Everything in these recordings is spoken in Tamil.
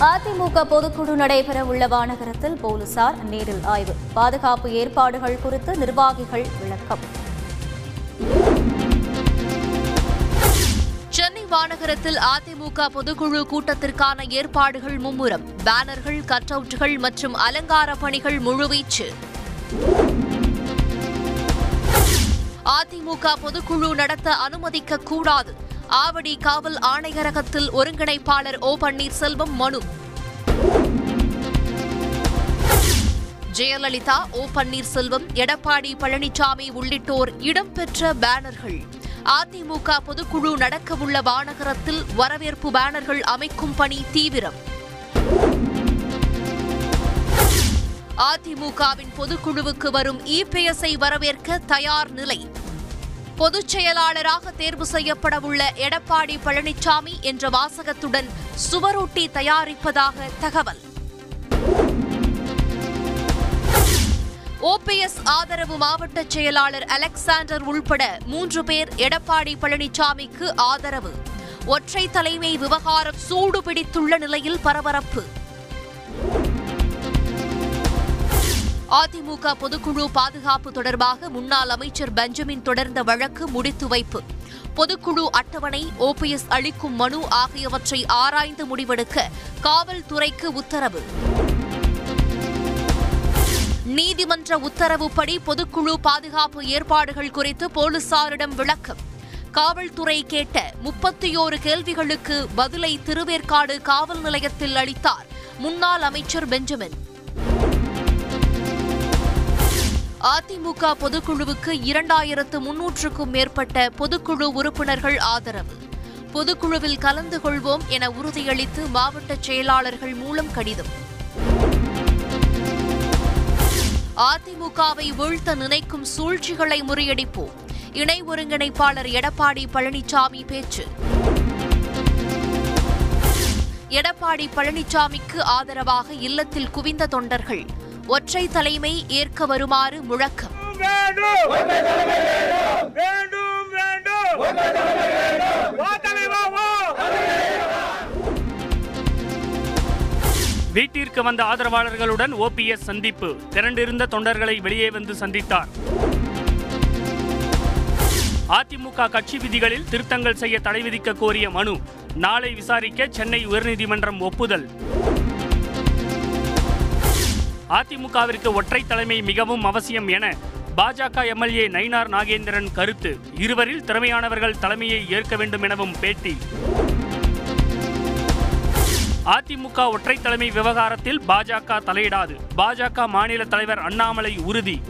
அதிமுக பொதுக்குழு நடைபெற உள்ள வானகரத்தில் போலீசார் நேரில் ஆய்வு. பாதுகாப்பு ஏற்பாடுகள் குறித்து நிர்வாகிகள் விளக்கம். சென்னை மாநகரத்தில் அதிமுக பொதுக்குழு கூட்டத்திற்கான ஏற்பாடுகள் மும்முரம். பேனர்கள் கட் அவுட்டுகள் மற்றும் அலங்கார பணிகள் முழுவீச்சு. அதிமுக பொதுக்குழு நடத்த அனுமதிக்க கூடாது. ஆவடி காவல் ஆணையரகத்தில் ஒருங்கிணைப்பாளர் ஓ பன்னீர்செல்வம் மனு. ஜெயலலிதா ஓ பன்னீர்செல்வம் எடப்பாடி பழனிசாமி உள்ளிட்டோர் இடம்பெற்ற பேனர்கள். அதிமுக பொதுக்குழு நடக்கவுள்ள வானகரத்தில் வரவேற்பு பேனர்கள் அமைக்கும் பணி தீவிரம். அதிமுகவின் பொதுக்குழுவுக்கு வரும் இபிஎஸ்ஐ வரவேற்க தயார் நிலை. பொதுச் செயலாளராக தேர்வு செய்யப்படவுள்ள எடப்பாடி பழனிசாமி என்ற வாசகத்துடன் சுவரொட்டி தயாரிப்பதாக தகவல். ஓபிஎஸ் ஆதரவு மாவட்ட செயலாளர் அலெக்சாண்டர் உள்பட மூன்று பேர் எடப்பாடி பழனிசாமிக்கு ஆதரவு. ஒற்றை தலைமை விவகாரம் சூடு பிடித்துள்ள நிலையில் பரபரப்பு. அதிமுக பொதுக்குழு பாதுகாப்பு தொடர்பாக முன்னாள் அமைச்சர் பெஞ்சமின் தொடர்ந்த வழக்கு முடித்து வைப்பு. பொதுக்குழு அட்டவணை ஓபிஎஸ் அளிக்கும் மனு ஆகியவற்றை ஆராய்ந்து முடிவெடுக்க காவல்துறைக்கு உத்தரவு. நீதிமன்ற உத்தரவுப்படி பொதுக்குழு பாதுகாப்பு ஏற்பாடுகள் குறித்து போலீசாரிடம் விளக்கம். காவல்துறை கேட்ட முப்பத்தியோரு கேள்விகளுக்கு பதிலை திருவேற்காடு காவல் நிலையத்தில் அளித்தார் முன்னாள் அமைச்சர் பெஞ்சமின். அதிமுக பொதுக்குழுவுக்கு இரண்டாயிரத்து முன்னூற்றுக்கும் மேற்பட்ட பொதுக்குழு உறுப்பினர்கள் ஆதரவு. பொதுக்குழுவில் கலந்து கொள்வோம் என உறுதியளித்து மாவட்ட செயலாளர்கள் மூலம் கடிதம். அதிமுகவை வீழ்த்த நினைக்கும் சூழ்ச்சிகளை முறியடிப்போம். இணை ஒருங்கிணைப்பாளர் எடப்பாடி பழனிசாமி பேச்சு. எடப்பாடி பழனிசாமிக்கு ஆதரவாக இல்லத்தில் குவிந்த தொண்டர்கள். ஒற்றை தலைமை ஏற்க வருமாறு முழக்கம். வீட்டிற்கு வந்த ஆதரவாளர்களுடன் ஓபிஎஸ் சந்திப்பு. திரண்டிருந்த தொண்டர்களை வெளியே வந்து சந்தித்தார். அதிமுக கட்சி விதிகளில் திருத்தங்கள் செய்ய தடை விதிக்க கோரிய மனு. நாளை விசாரிக்க சென்னை உயர்நீதிமன்றம் ஒப்புதல். அதிமுகவிற்கு ஒற்றை தலைமை மிகவும் அவசியம் என பாஜக எம்எல்ஏ நயினார் நாகேந்திரன் கருத்து. இருவரில் திறமையானவர்கள் தலைமையை ஏற்க வேண்டும் எனவும் பேட்டி. அதிமுக ஒற்றை தலைமை விவகாரத்தில் பாஜக தலையிடாது. பாஜக மாநில தலைவர் அண்ணாமலை உறுதி.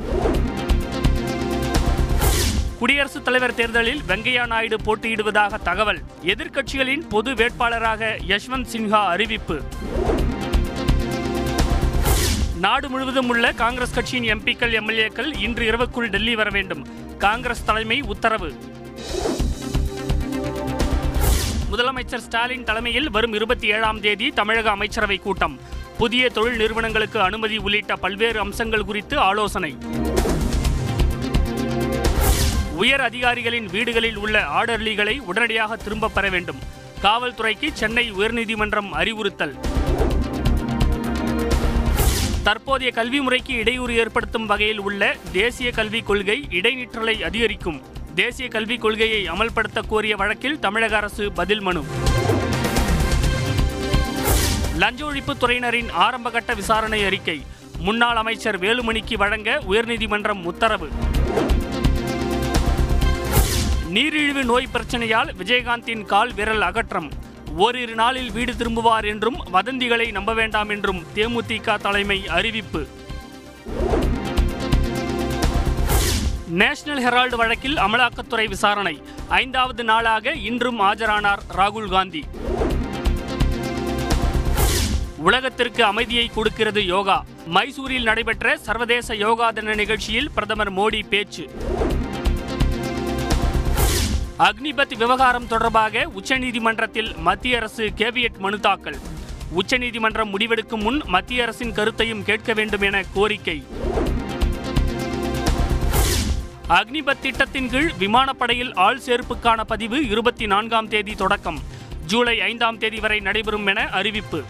குடியரசுத் தலைவர் தேர்தலில் வெங்கையா நாயுடு போட்டியிடுவதாக தகவல். எதிர்க்கட்சிகளின் பொது வேட்பாளராக யஷ்வந்த் சின்ஹா அறிவிப்பு. நாடு முழுவதும் உள்ள காங்கிரஸ் கட்சியின் எம்பிக்கள் எம்எல்ஏக்கள் இன்று இரவுக்குள் டெல்லி வர வேண்டும். காங்கிரஸ் தலைமை உத்தரவு. முதலமைச்சர் ஸ்டாலின் தலைமையில் வரும் இருபத்தி ஏழாம் தேதி தமிழக அமைச்சரவை கூட்டம். புதிய தொழில் நிறுவனங்களுக்கு அனுமதி உள்ளிட்ட பல்வேறு அம்சங்கள் குறித்து ஆலோசனை. உயர் அதிகாரிகளின் வீடுகளில் உள்ள ஆர்டர்லிகளை உடனடியாக திரும்பப் பெற வேண்டும். காவல்துறைக்கு சென்னை உயர்நீதிமன்றம் அறிவுறுத்தல். தற்போதைய கல்வி முறைக்கு இடையூறு ஏற்படுத்தும் வகையில் உள்ள தேசிய கல்விக் கொள்கை இடைநிற்றலை அதிகரிக்கும். தேசிய கல்விக் கொள்கையை அமல்படுத்த கோரிய வழக்கில் தமிழக அரசு பதில் மனு. லஞ்ச ஒழிப்பு துறையினரின் ஆரம்பகட்ட விசாரணை அறிக்கை. முன்னாள் அமைச்சர் வேலுமணிக்கு வழங்க உயர்நீதிமன்றம் உத்தரவு. நீரிழிவு நோய் பிரச்சனையால் விஜயகாந்தின் கால் விரல் அகற்றம். ஓரிரு நாளில் வீடு திரும்புவார் என்றும் வதந்திகளை நம்ப வேண்டாம் என்றும் தேமுதிக தலைமை அறிவிப்பு. நேஷனல் ஹெரால்டு வழக்கில் அமலாக்கத்துறை விசாரணை. ஐந்தாவது நாளாக இன்றும் ஆஜரானார் ராகுல் காந்தி. உலகத்திற்கு அமைதியை கொடுக்கிறது யோகா. மைசூரில் நடைபெற்ற சர்வதேச யோகா தின நிகழ்ச்சியில் பிரதமர் மோடி பேச்சு. அக்னிபத் விவகாரம் தொடர்பாக உச்சநீதிமன்றத்தில் மத்திய அரசு கேவியட் மனு தாக்கல். உச்சநீதிமன்றம் முடிவெடுக்கும் முன் மத்திய அரசின் கருத்தையும் கேட்க வேண்டும் என கோரிக்கை. அக்னிபத் திட்டத்தின் கீழ் விமானப்படையில் ஆள் சேர்ப்புக்கான பதிவு இருபத்தி நான்காம் தேதி தொடக்கம். ஜூலை ஐந்தாம் தேதி வரை நடைபெறும் என அறிவிப்பு.